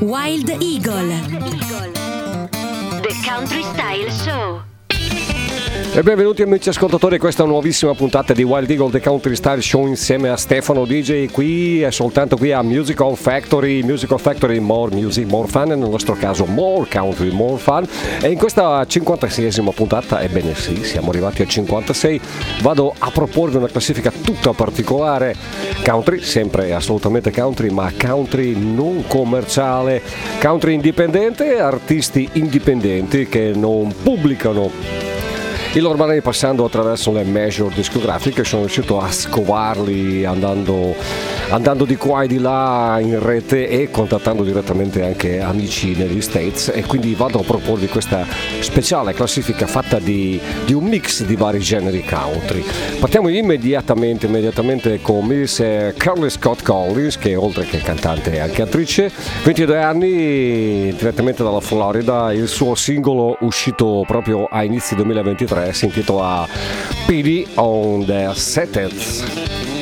Wild Eagle. The Country Style Show. E benvenuti amici ascoltatori a questa nuovissima puntata di Wild Eagle The Country Style Show insieme a Stefano DJ qui è soltanto qui a Musical Factory Musical Factory More Music More Fun nel nostro caso More Country More Fun. E in questa 56esima puntata ebbene sì siamo arrivati a 56 vado a proporre una classifica tutta particolare. Country sempre assolutamente country ma country non commerciale. Country indipendente artisti indipendenti che non pubblicano loro brani passando attraverso le major discografiche sono riuscito a scovarli andando, andando, di qua e di là in rete e contattando direttamente anche amici negli States e quindi vado a proporvi questa speciale classifica fatta di, di un mix di vari generi country. Partiamo immediatamente, immediatamente con Miss Carly Scott Collins che oltre che cantante è anche attrice, 22 anni direttamente dalla Florida, il suo singolo uscito proprio a inizi 2023 si intitola PD on the Settings.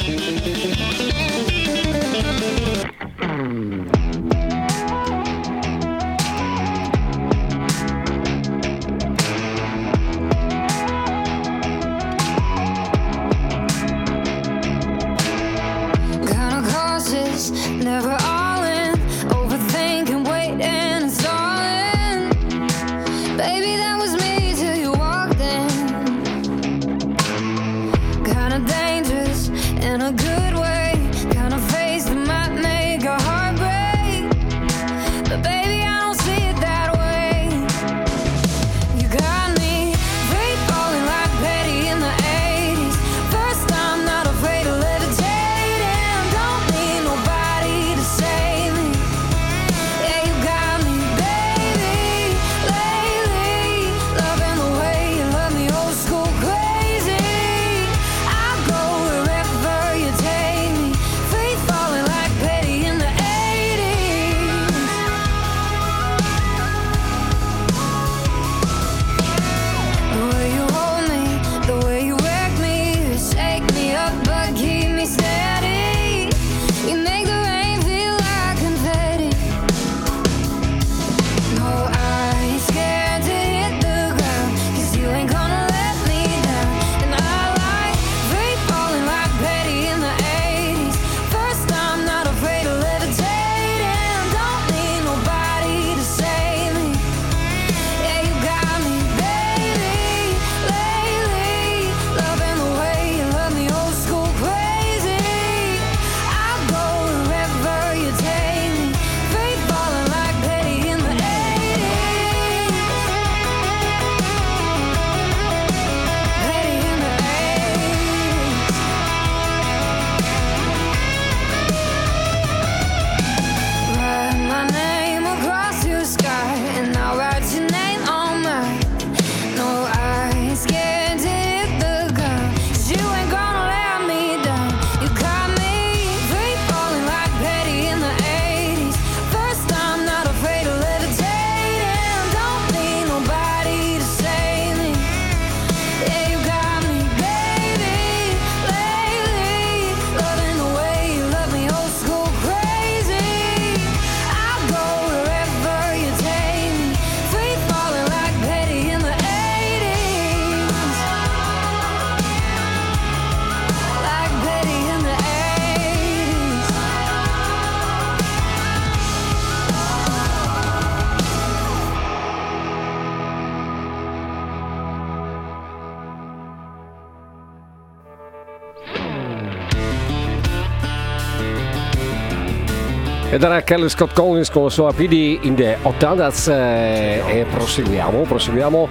Era Kelly Scott Collins con la sua PD in the 80 eh, e proseguiamo, proseguiamo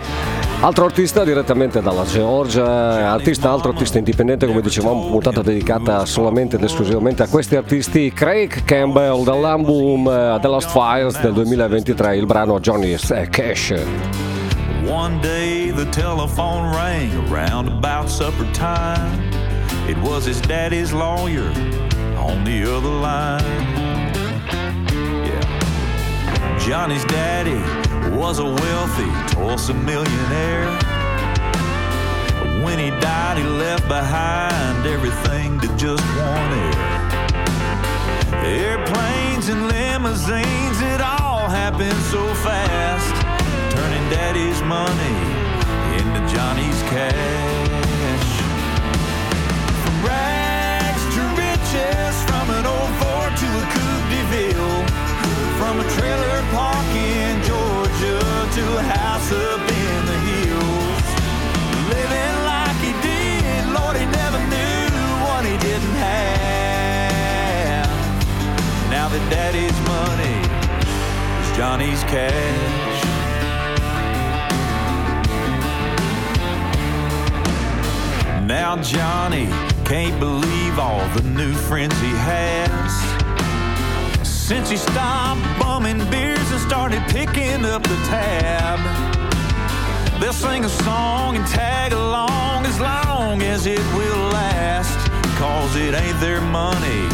altro artista direttamente dalla Georgia, artista, altro artista indipendente come dicevamo, puntata dedicata solamente ed esclusivamente a questi artisti, Craig Campbell dall'album uh, The Lost Files del 2023, il brano Johnny's Cash. One day the telephone rang around about supper time. It was his daddy's lawyer on the other line. Johnny's daddy was a wealthy Tulsa millionaire. When he died, he left behind everything to just one heir. Airplanes and limousines, it all happened so fast. Turning daddy's money into Johnny's cash. From From a trailer park in Georgia to a house up in the hills. Living like he did, Lord, he never knew what he didn't have. Now that daddy's money is Johnny's cash. Now Johnny can't believe all the new friends he has. Since he stopped bumming beers and started picking up the tab. They'll sing a song and tag along as long as it will last. Cause it ain't their money,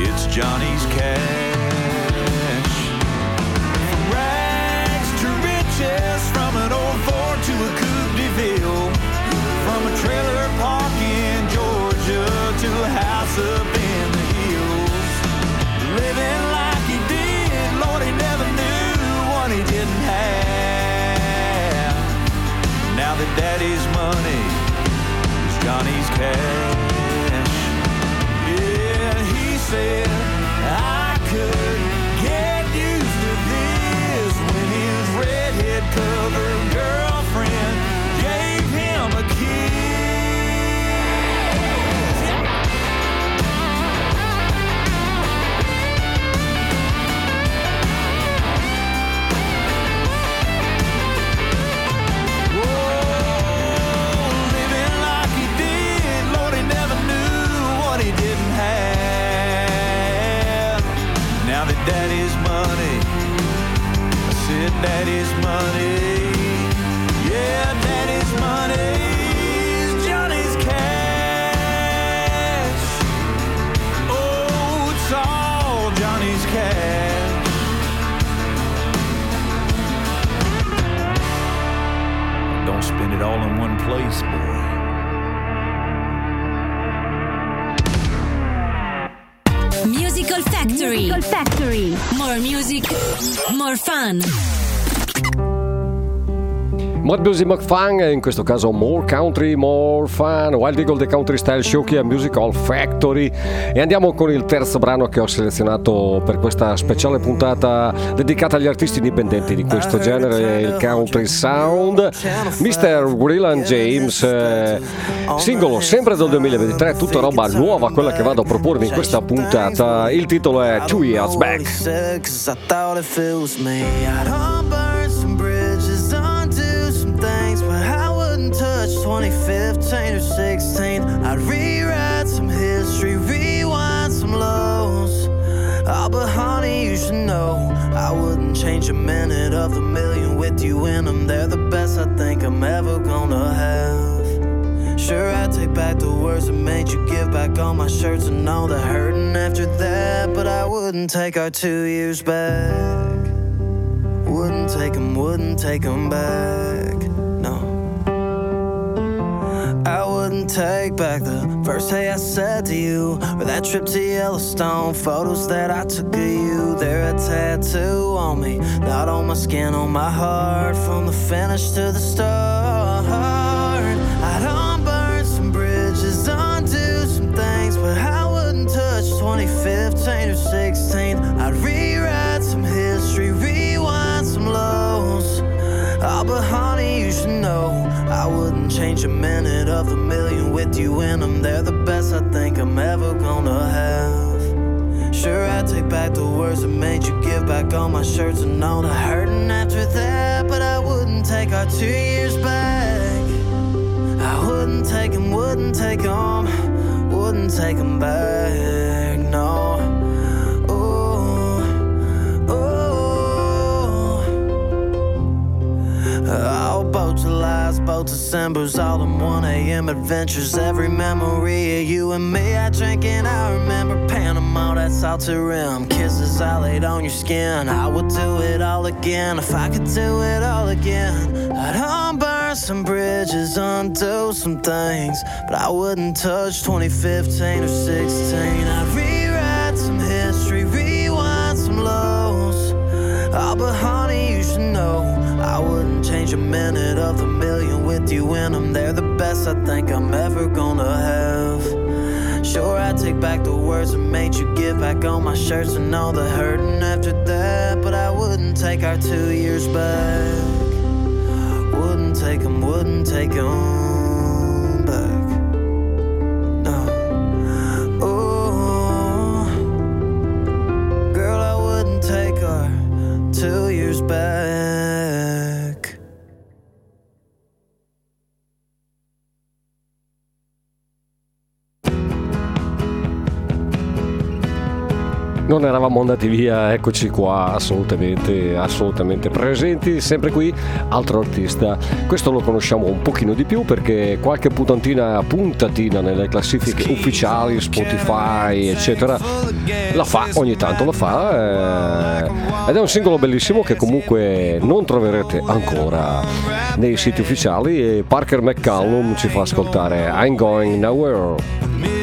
it's Johnny's cash. From rags to riches, from an old Ford to a Coupe de Ville. From a trailer park in Georgia to a house up in the hills. Living That daddy's money is Johnny's cash. Yeah, he said, I could get used to this when his redhead covered girlfriend gave him a kiss. Daddy's money. Yeah, daddy's money is Johnny's cash. Oh, it's all Johnny's cash. Don't spend it all in one place, boy. Musical Factory. Musical Factory. More music, more fun. Mod Music More Fun, in questo caso More Country, More Fun, Wild Eagle The Country Style Show qui a Musical Factory e andiamo con il terzo brano che ho selezionato per questa speciale puntata dedicata agli artisti indipendenti di questo genere, il Country Sound, Mr. Willan James, eh, singolo sempre del 2023, tutta roba nuova quella che vado a proporvi in questa puntata, il titolo è Two Years Back. 2015 or 16. I'd rewrite some history, rewind some lows. Oh, ah, but honey, you should know I wouldn't change a minute of the million with you in them. They're the best I think I'm ever gonna have. Sure, I take back the words that made you give back all my shirts and all the hurting after that. But I wouldn't take our two years back. Wouldn't take them, wouldn't take them back. I wouldn't take back the first day I said to you, or that trip to Yellowstone. Photos that I took of you, they're a tattoo on me, not on my skin, on my heart. From the finish to the start, I'd unburn some bridges, undo some things, but I wouldn't touch 2015 or 16. I'd rewrite some history, rewind some lows. But honey, you should know I wouldn't change a minute of the million with you in them. They're the best I think I'm ever gonna have. Sure, I take back the words that made you give back all my shirts and all the hurting after that. But I wouldn't take our two years back. I wouldn't take 'em, wouldn't take 'em, wouldn't take 'em back. clouds, both Decembers, all them 1 a.m. adventures. Every memory of you and me, I drink and I remember Panama, that salted rim. Kisses I laid on your skin. I would do it all again if I could do it all again. I'd unburn some bridges, undo some things, but I wouldn't touch 2015 or 16. I'd rewrite some history, rewind some lows. Oh, but honey, you should know I wouldn't change a minute of the with you when I'm there, the best I think I'm ever gonna have. Sure, I take back the words that made you give back all my shirts and all the hurting after that. But I wouldn't take our two years back. Wouldn't take them, wouldn't take them. non eravamo andati via, eccoci qua assolutamente, assolutamente presenti, sempre qui, altro artista. Questo lo conosciamo un pochino di più perché qualche puntantina, puntatina nelle classifiche ufficiali, Spotify, eccetera, la fa, ogni tanto lo fa. Eh, ed è un singolo bellissimo che comunque non troverete ancora nei siti ufficiali e Parker McCallum ci fa ascoltare I'm Going Nowhere.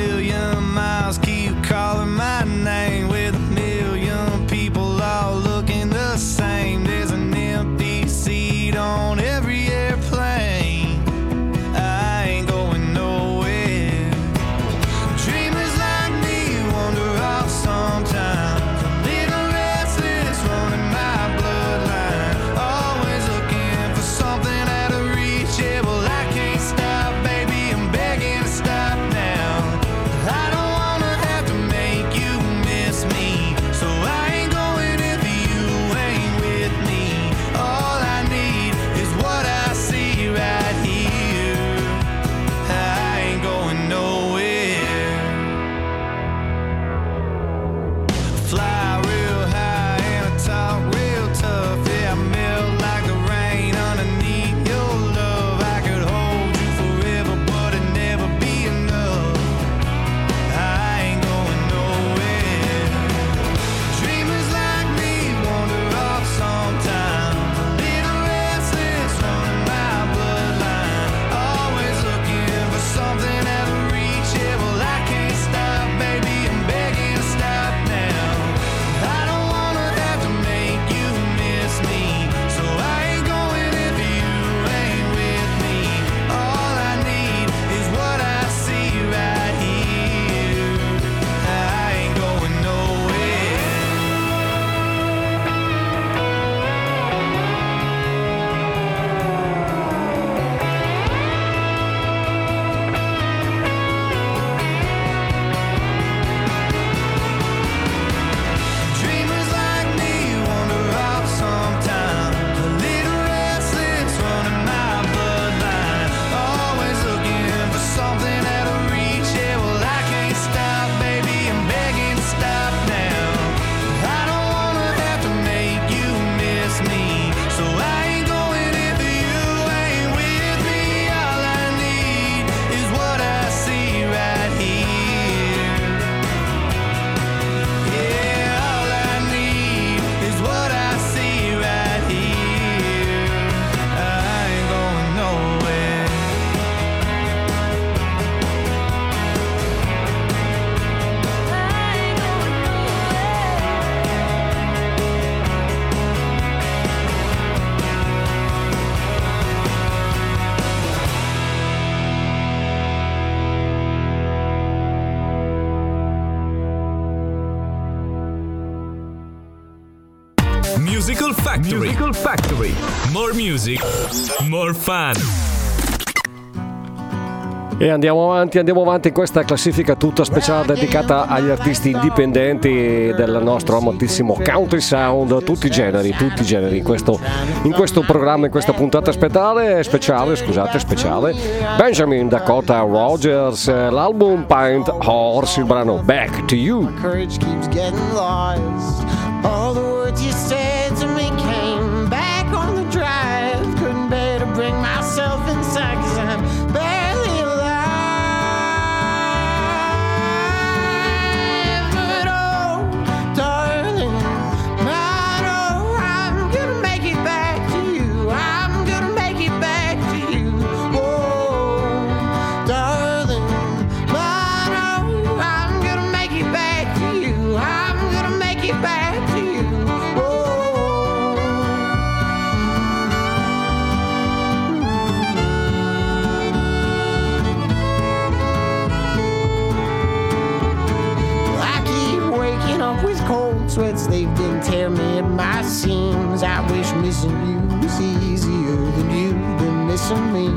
music, more fun. E andiamo avanti, andiamo avanti in questa classifica tutta speciale dedicata agli artisti indipendenti del nostro amatissimo country sound, tutti i generi, tutti i generi in questo, in questo programma, in questa puntata speciale, speciale, scusate, speciale. Benjamin Dakota Rogers, l'album Pint Horse, il brano Back to You. All the words you said my seams. I wish missing you was easier than you've been missing me.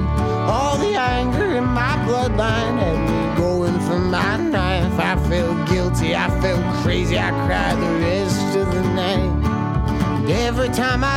All the anger in my bloodline had me going for my knife. I felt guilty, I felt crazy, I cried the rest of the night. And every time I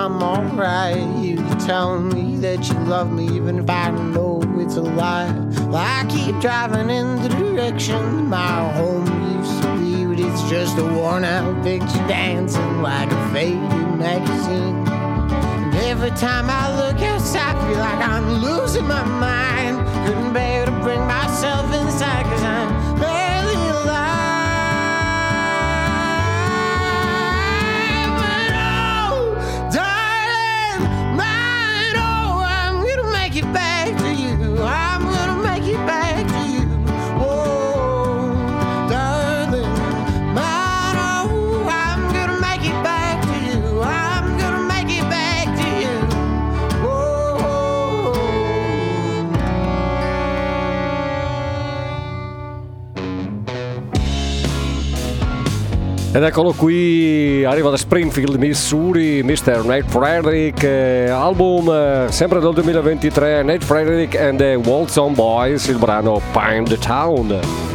I'm alright. You tell me that you love me, even if I know it's a lie. Well, I keep driving in the direction my home used to be, but it's just a worn out picture dancing like a faded magazine. And every time I look outside, I feel like I'm losing my mind. Couldn't bear to bring myself Ed eccolo qui, arriva da Springfield, Missouri, Mr. Nate Frederick, eh, album eh, sempre del 2023, Nate Frederick and the Waltz on Boys, il brano Pine the Town.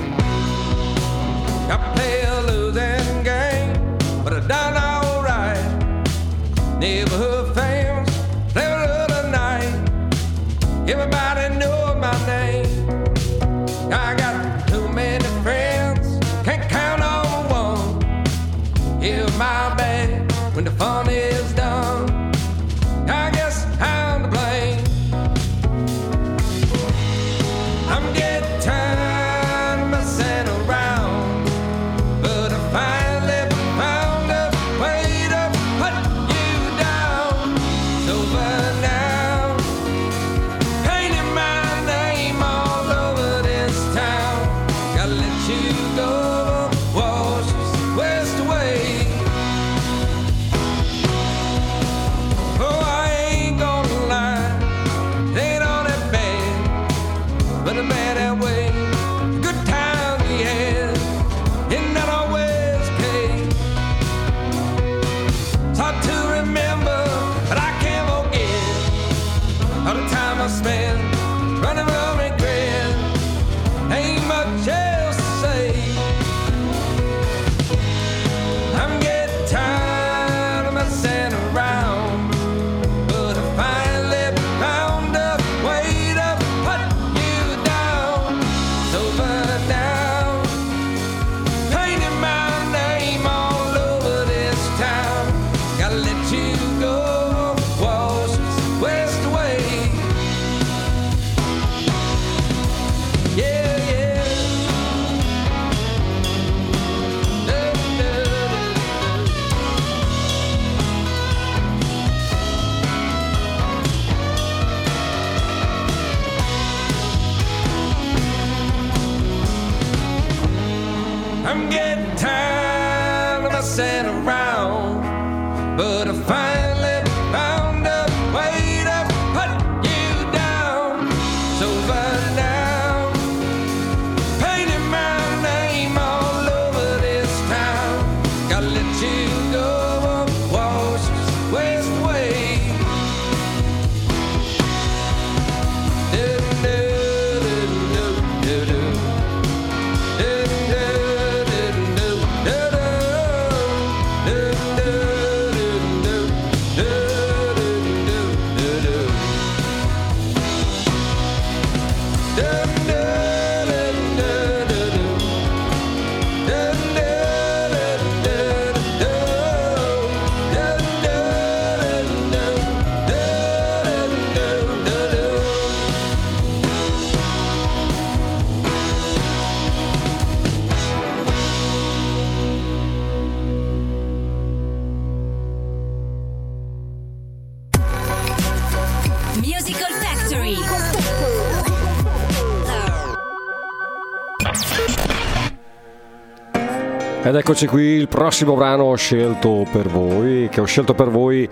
Ed eccoci qui, il prossimo brano scelto per voi, che ho scelto per voi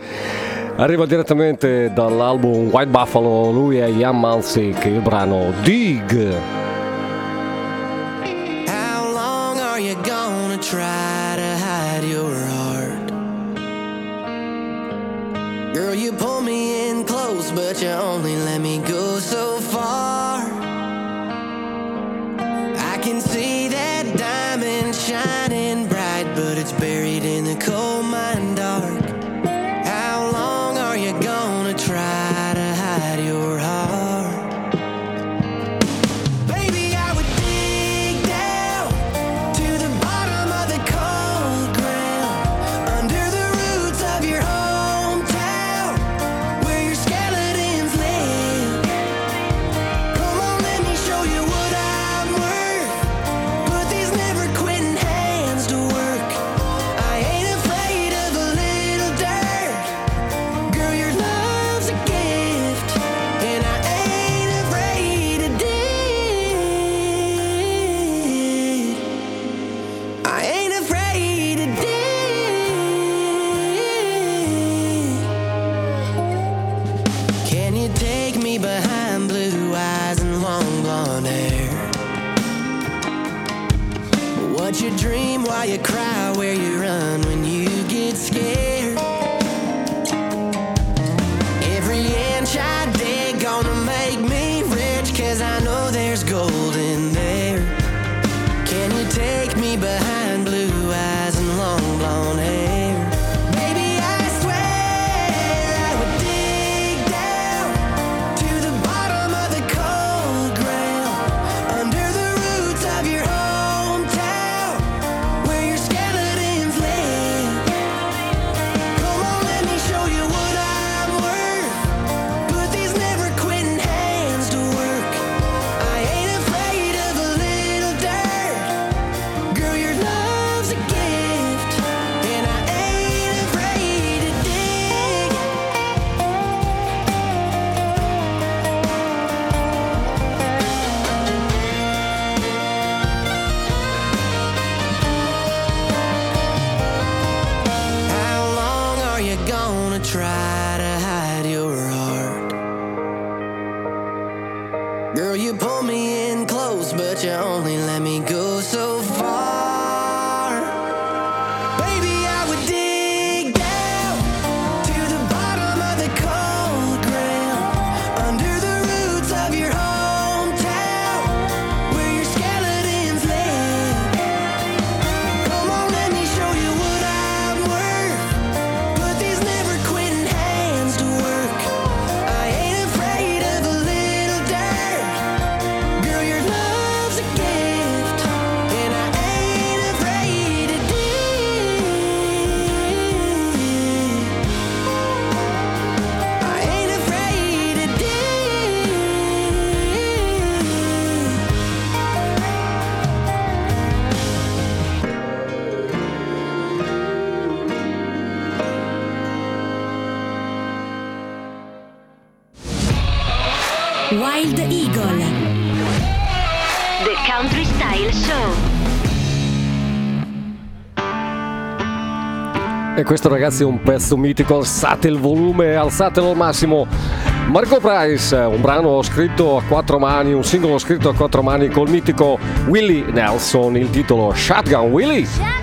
arriva direttamente dall'album White Buffalo, lui è Ian Mansick, il brano Dig. but you only let me go so E questo ragazzi è un pezzo mitico, alzate il volume, alzatelo al massimo. Marco Price, un brano scritto a quattro mani, un singolo scritto a quattro mani col mitico Willie Nelson, il titolo Shotgun Willie.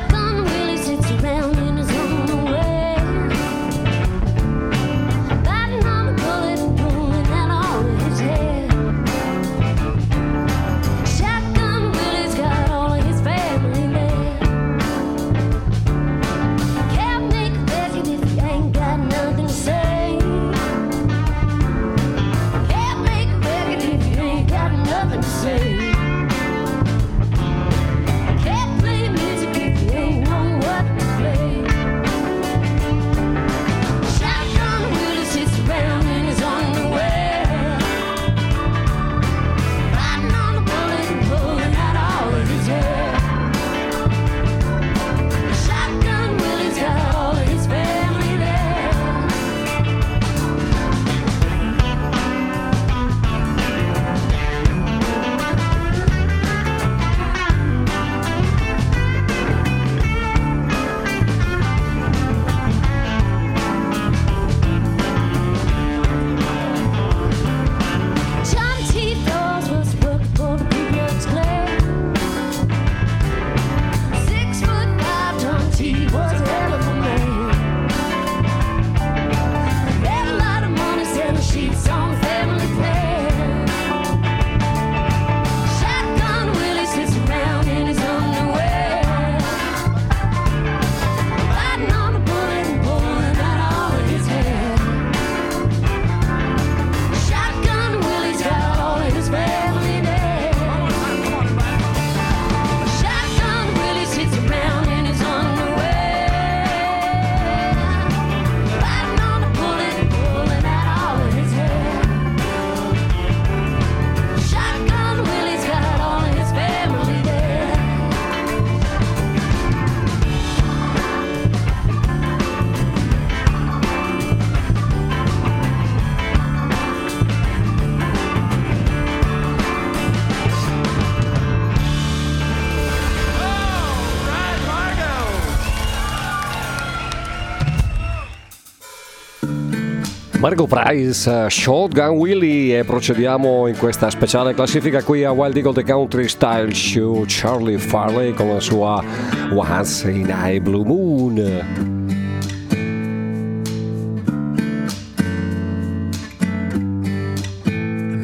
Marco Price, uh, Shotgun Willie e procediamo in questa speciale classifica qui a Wild Eagle The Country Style Show Charlie Farley con la sua Once in a Blue Moon.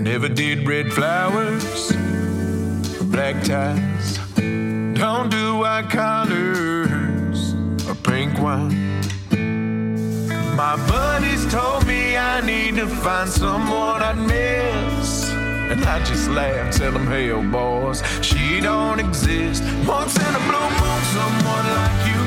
Never did red flowers or black ties. Don't do white collars or pink wine. My buddies told me I need to find someone I'd miss. And I just laugh, tell them, hell, boys, she don't exist. Once in a blue moon, someone like you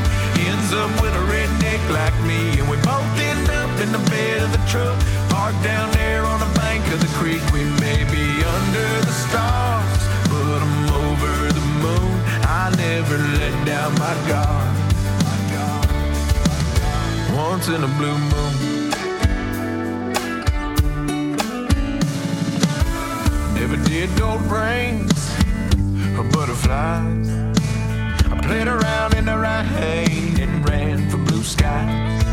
ends up with a redneck like me. And we both end up in the bed of the truck, parked down there on the bank of the creek. We may be under the stars, but I'm over the moon. I never let down my guard. Once in a blue moon. Never did gold rings or butterflies. I played around in the rain and ran for blue skies.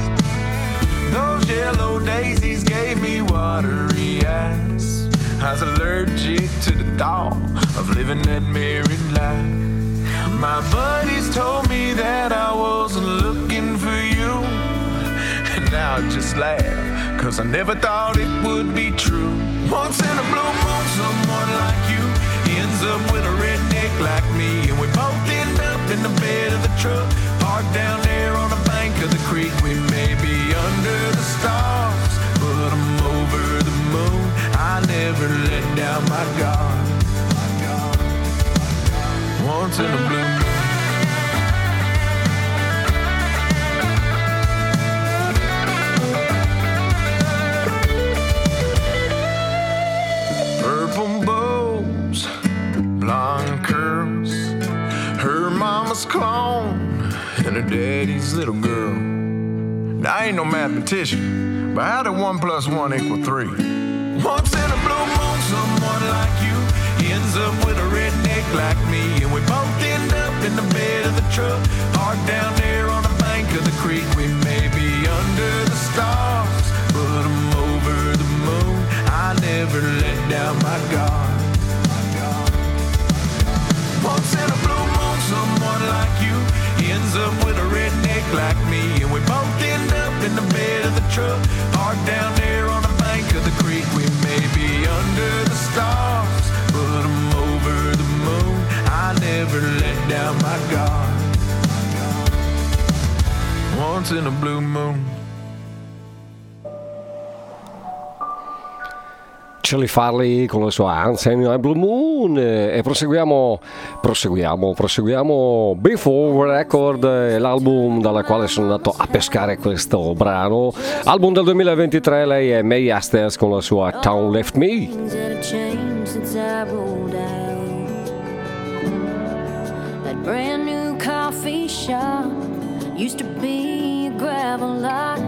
Those yellow daisies gave me watery eyes. I was allergic to the thought of living that married life. My buddies told me that I wasn't looking now just laugh, cause I never thought it would be true. Once in a blue moon, someone like you ends up with a redneck like me. And we both end up in the bed of the truck, parked down there on the bank of the creek. We may be under the stars, but I'm over the moon. I never let down my guard. Once in a blue moon. Little girl. Now, I ain't no mathematician, but how did one plus one equal three? Once in a blue moon, someone like you ends up with a redneck like me, and we both end up in the bed of the truck, parked down there on the bank of the creek. We may be under the stars, but I'm over the moon. I never let down my guard. Once in a blue moon, someone like you ends up like me, and we both end up in the bed of the truck, parked down there on the bank of the creek. We may be under the stars, but I'm over the moon. I never let down my guard. Once in a blue moon. Charlie Farley con la sua Ancient a Blue Moon e proseguiamo, proseguiamo, proseguiamo Before Record, eh, l'album dalla quale sono andato a pescare questo brano. Album del 2023, lei è May Asters con la sua Town Left Me. That I brand new coffee shop used to be a gravel lot.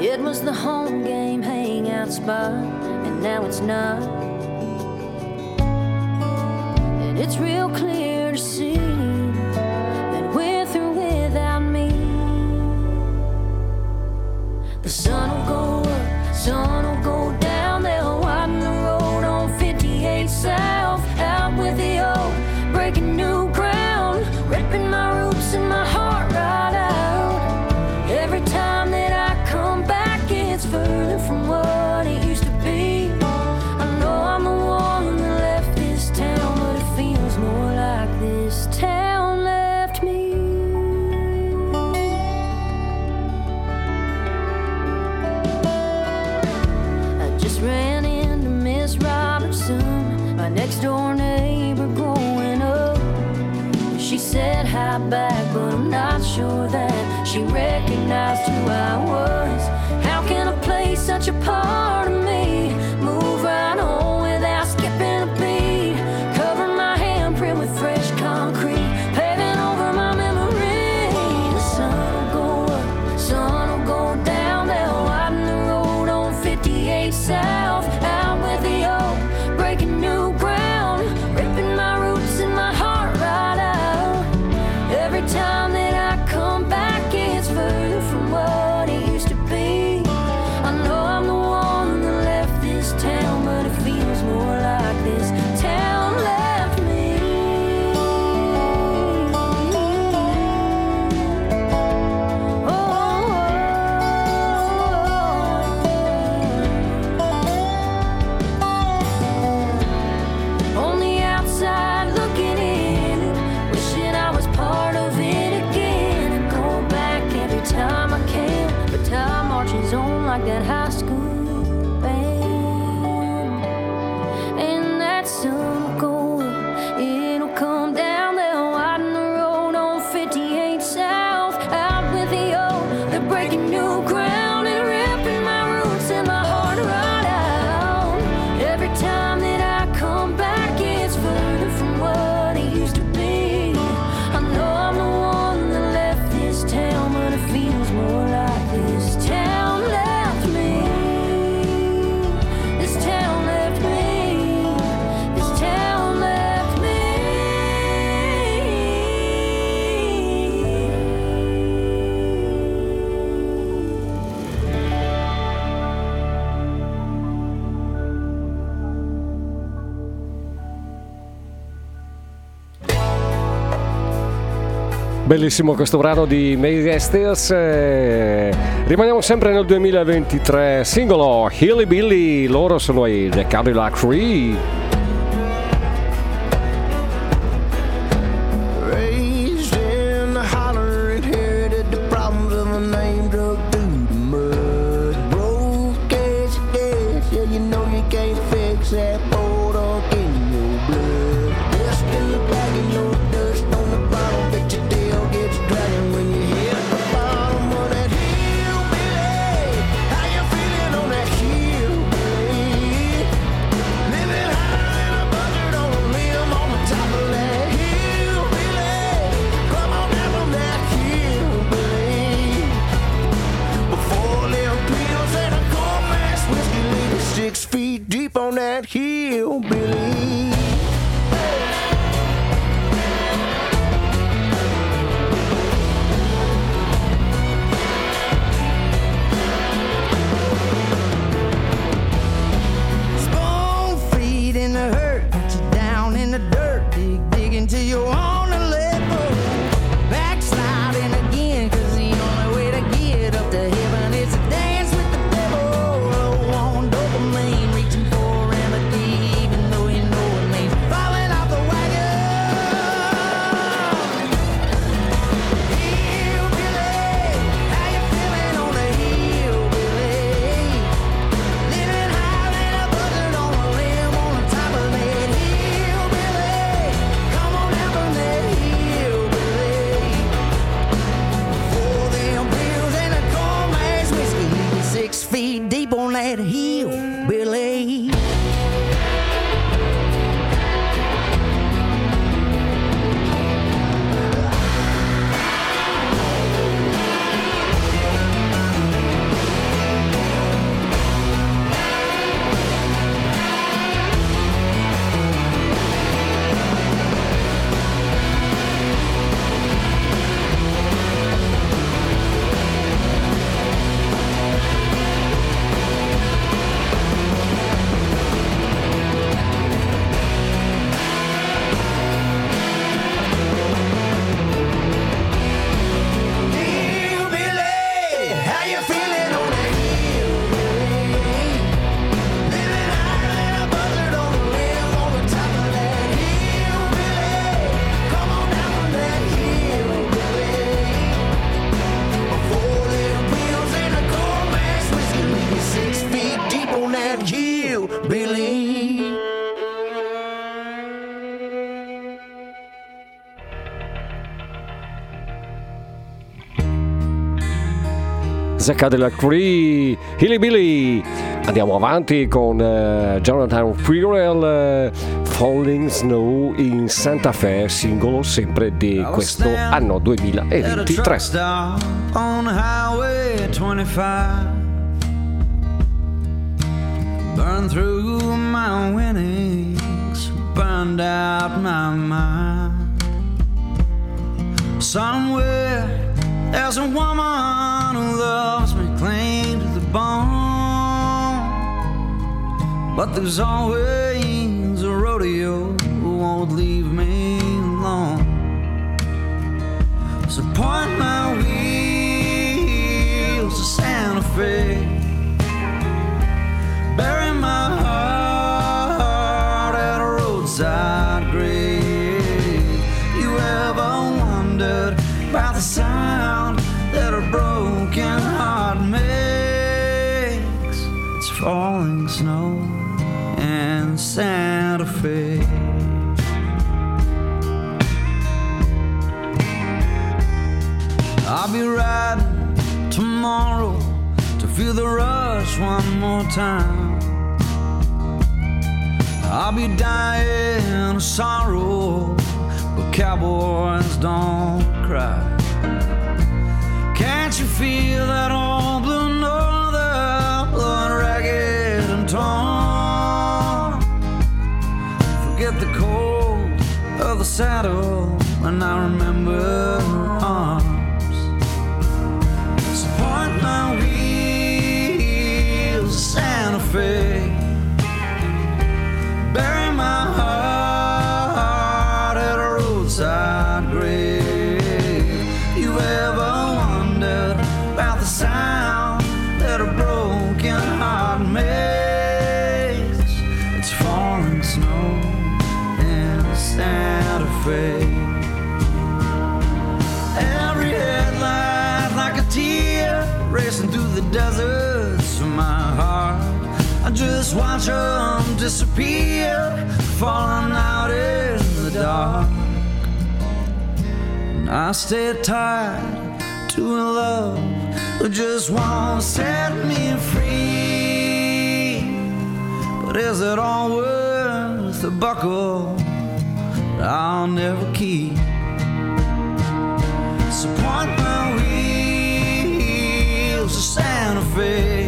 It was the home game hangout spot, now it's not. And it's real clear to see Bellissimo questo brano di Mary Steers. Eh, rimaniamo sempre nel 2023. Singolo Hilly Billy, loro sono i The Cadillac Free. that he'll believe. made he The Cadillac Cree, Hilly Billy. Andiamo avanti con eh, Jonathan Freerell, eh, Falling Snow in Santa Fe, singolo sempre di questo anno 2023. Burn through my winnings, burned out my mind. Somewhere There's a woman who loves me clean to the bone. But there's always a rodeo who won't leave me alone. So point my wheels to Santa Fe. Bury feel the rush one more time. I'll be dying of sorrow, but cowboys don't cry. Can't you feel that old blue northern blood ragged and torn? Forget the cold of the saddle. Falling out in the dark. And I stay tied to a love who just won't set me free. But is it all worth the buckle that I'll never keep? So point my wheels to Santa Fe.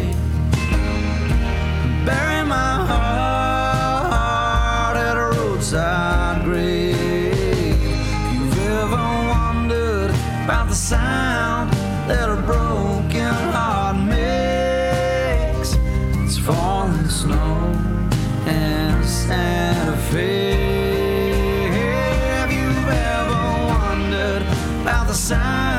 The sound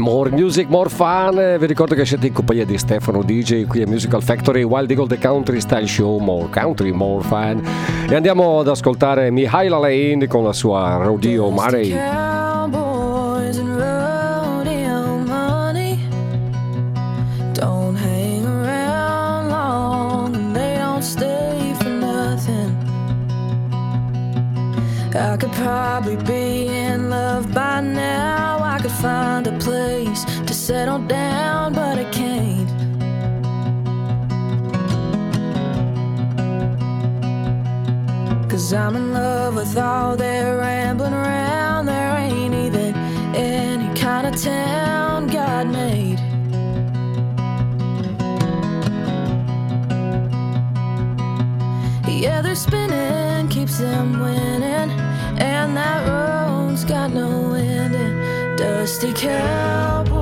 More music, more fun. Vi ricordo che siete in compagnia di Stefano DJ qui a Musical Factory Wild Eagle The Country Style Show. More country, more fun. E andiamo ad ascoltare Mihaila Lane con la sua Rodeo nothing. I could probably be settle down, but I can't. Cause I'm in love with all their rambling around. There ain't even any kind of town God made. Yeah, they're spinning, keeps them winning. And that road's got no ending. Dusty cowboys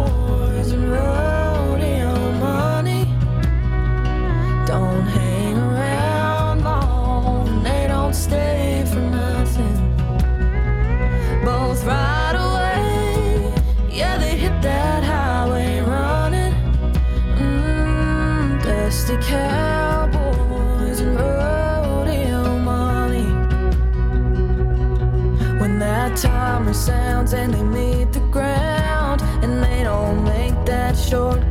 and they meet the ground, and they don't make that short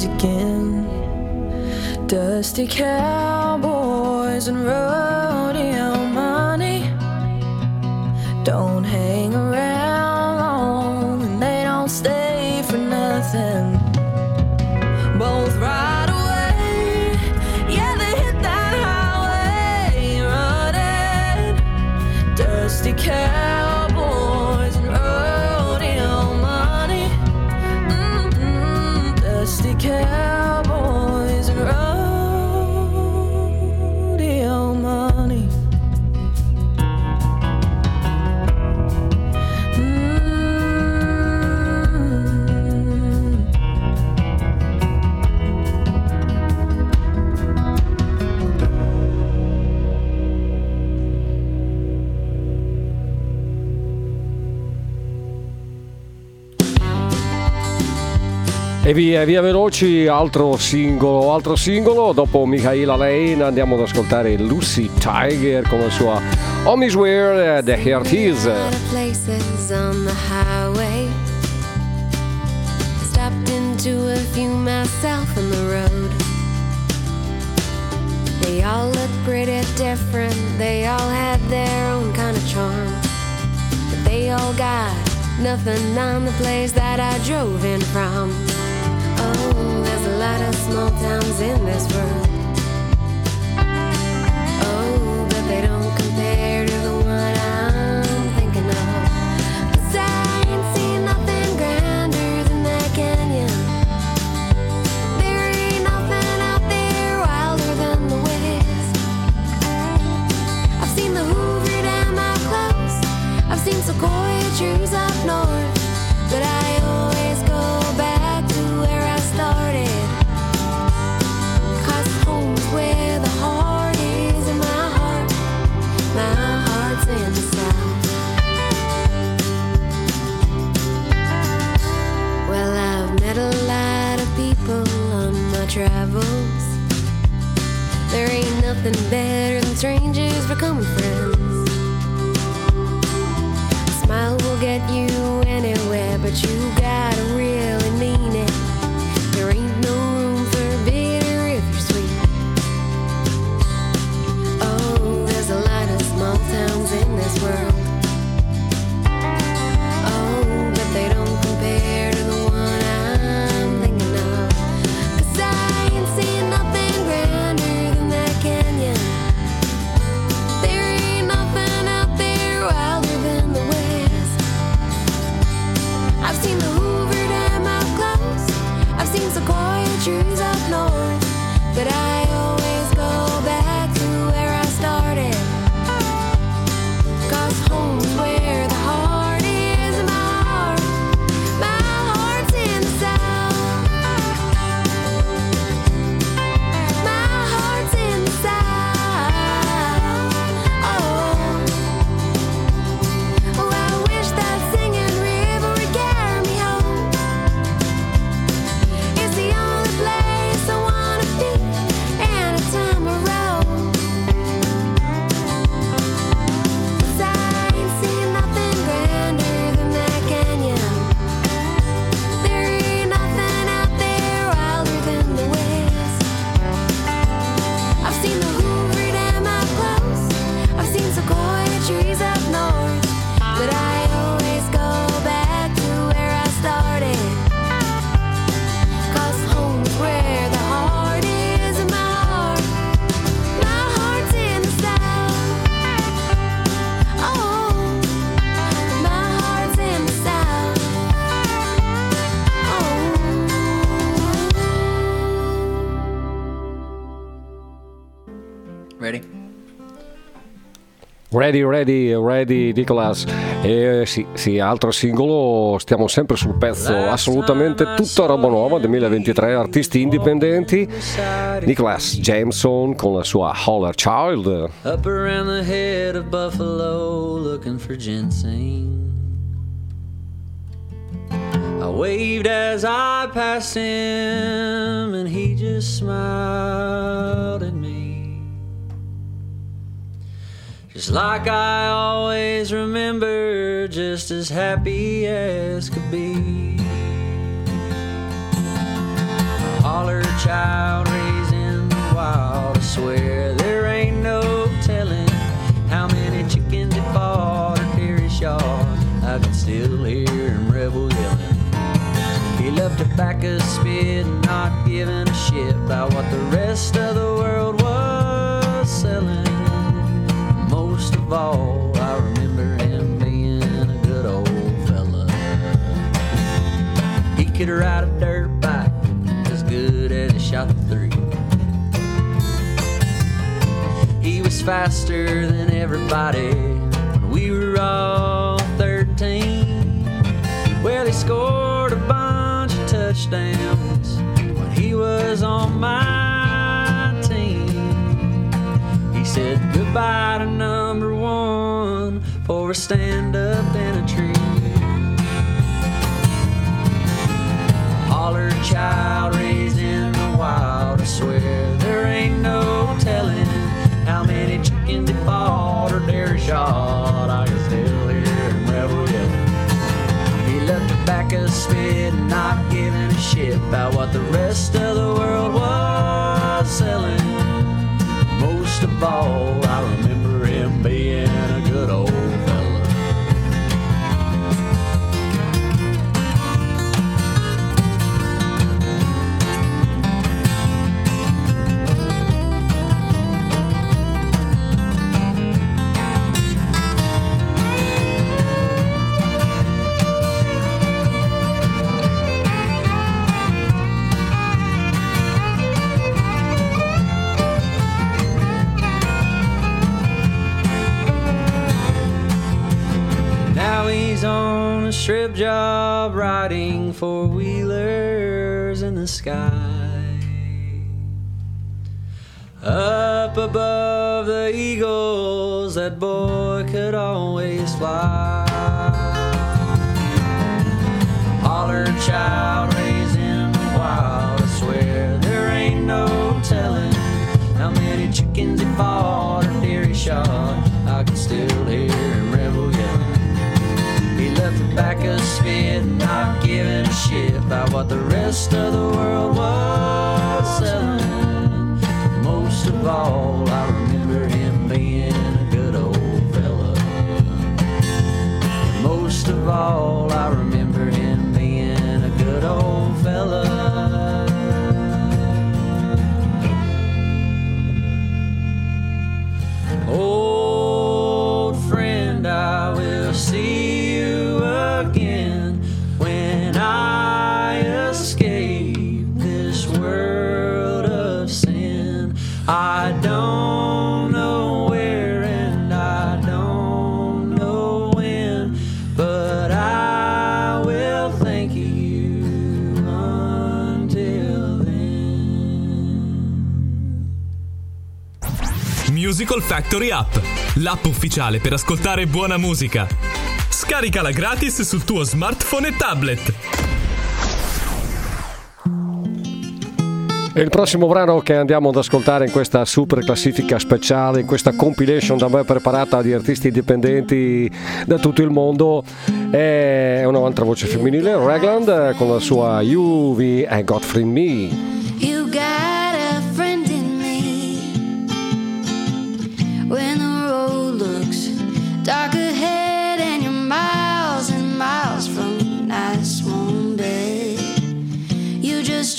lose again. Dusty cowboys and rodeo money don't hang E via, via veloci, altro singolo, altro singolo. Dopo Michaela Lane andiamo ad ascoltare Lucy Tiger con la sua Home is Where the Heart Is. into a few myself on the road. They all look pretty different, they all had their own kind of charm. But they all got nothing on the place that I drove in from. Oh, there's a lot of small towns in this world. Ready, ready, ready, Nicolas. E sì, sì, altro singolo, stiamo sempre sul pezzo, assolutamente tutta roba nuova, 2023, artisti indipendenti. Nicolas Jameson con la sua Holler Child. Up around the head of Buffalo looking for ginseng. I waved as I passed him, and he just smiled at me. Just like I always remember, just as happy as could be. A holler child raised in the wild, I swear there ain't no telling how many chickens he fought or Terry shot. I can still hear him rebel yelling. He loved tobacco spit, not giving a shit about what the rest of the world was selling. Of all, I remember him being a good old fella. He could ride a dirt bike as good as he shot three. He was faster than everybody when we were all 13. Well, he scored a bunch of touchdowns when he was on my said goodbye to number one for a stand up in a tree. Holler child raised in the wild. I swear there ain't no telling how many chickens he fought or dare shot. I can still hear him rebel yelling. He left tobacco spit, not giving a shit about what the rest of the world was selling. Most strip job riding four wheelers in the sky. Up above the eagles, that boy could always fly. Holler child raised in the wild, I swear there ain't no telling how many chickens what the rest of the world was selling. Most of all, Factory App, l'app ufficiale per ascoltare buona musica. Scaricala gratis sul tuo smartphone e tablet. E il prossimo brano che andiamo ad ascoltare in questa super classifica speciale, in questa compilation da me preparata di artisti indipendenti da tutto il mondo, è un'altra voce femminile, Ragland, con la sua UV and Godfrey Me.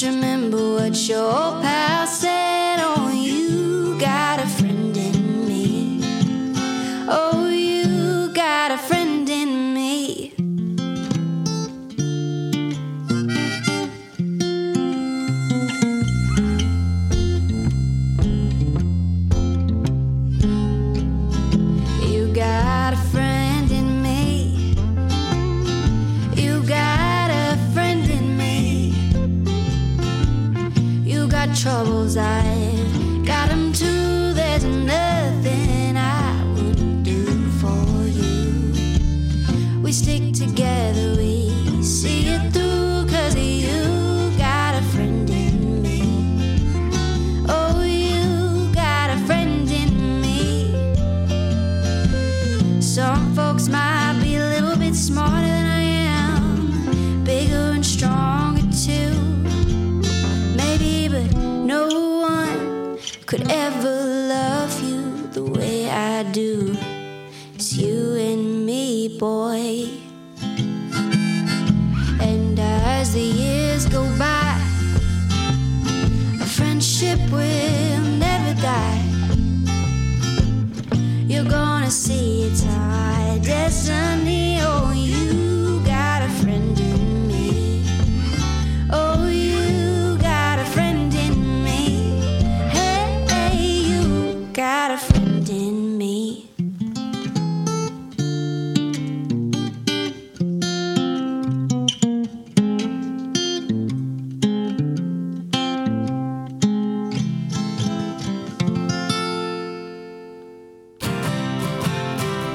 Remember what your pal said.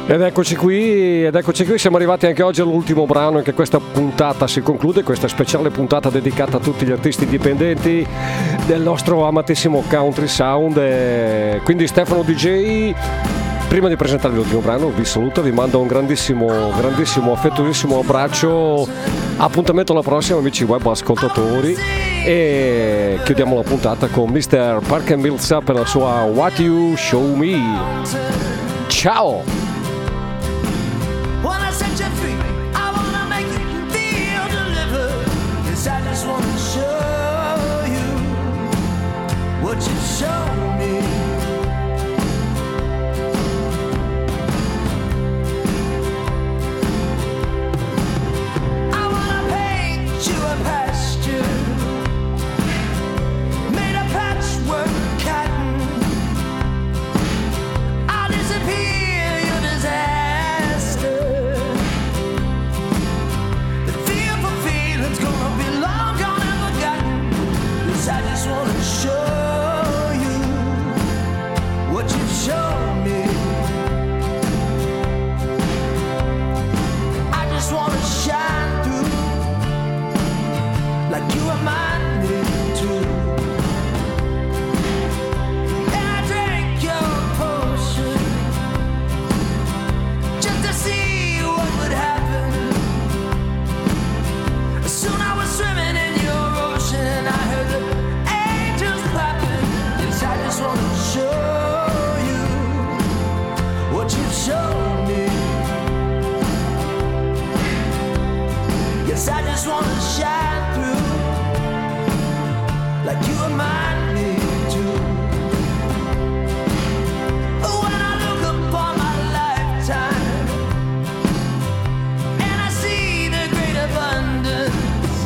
Ed eccoci qui, ed eccoci qui, siamo arrivati anche oggi all'ultimo brano, anche questa puntata si conclude, questa speciale puntata dedicata a tutti gli artisti indipendenti del nostro amatissimo country sound. Quindi Stefano DJ, prima di presentarvi l'ultimo brano vi saluto, vi mando un grandissimo, grandissimo, affettuosissimo abbraccio, appuntamento alla prossima amici web ascoltatori e chiudiamo la puntata con Mr. Park and Millsap e la sua What You Show Me. Ciao! Yes, I just want to shine through like you remind me to. When I look upon my lifetime and I see the great abundance,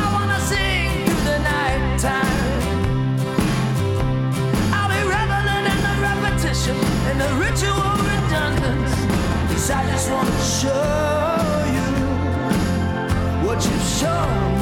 I wanna sing through the nighttime. I'll be reveling in the repetition the ritual redundance. 'Cause I just wanna show shown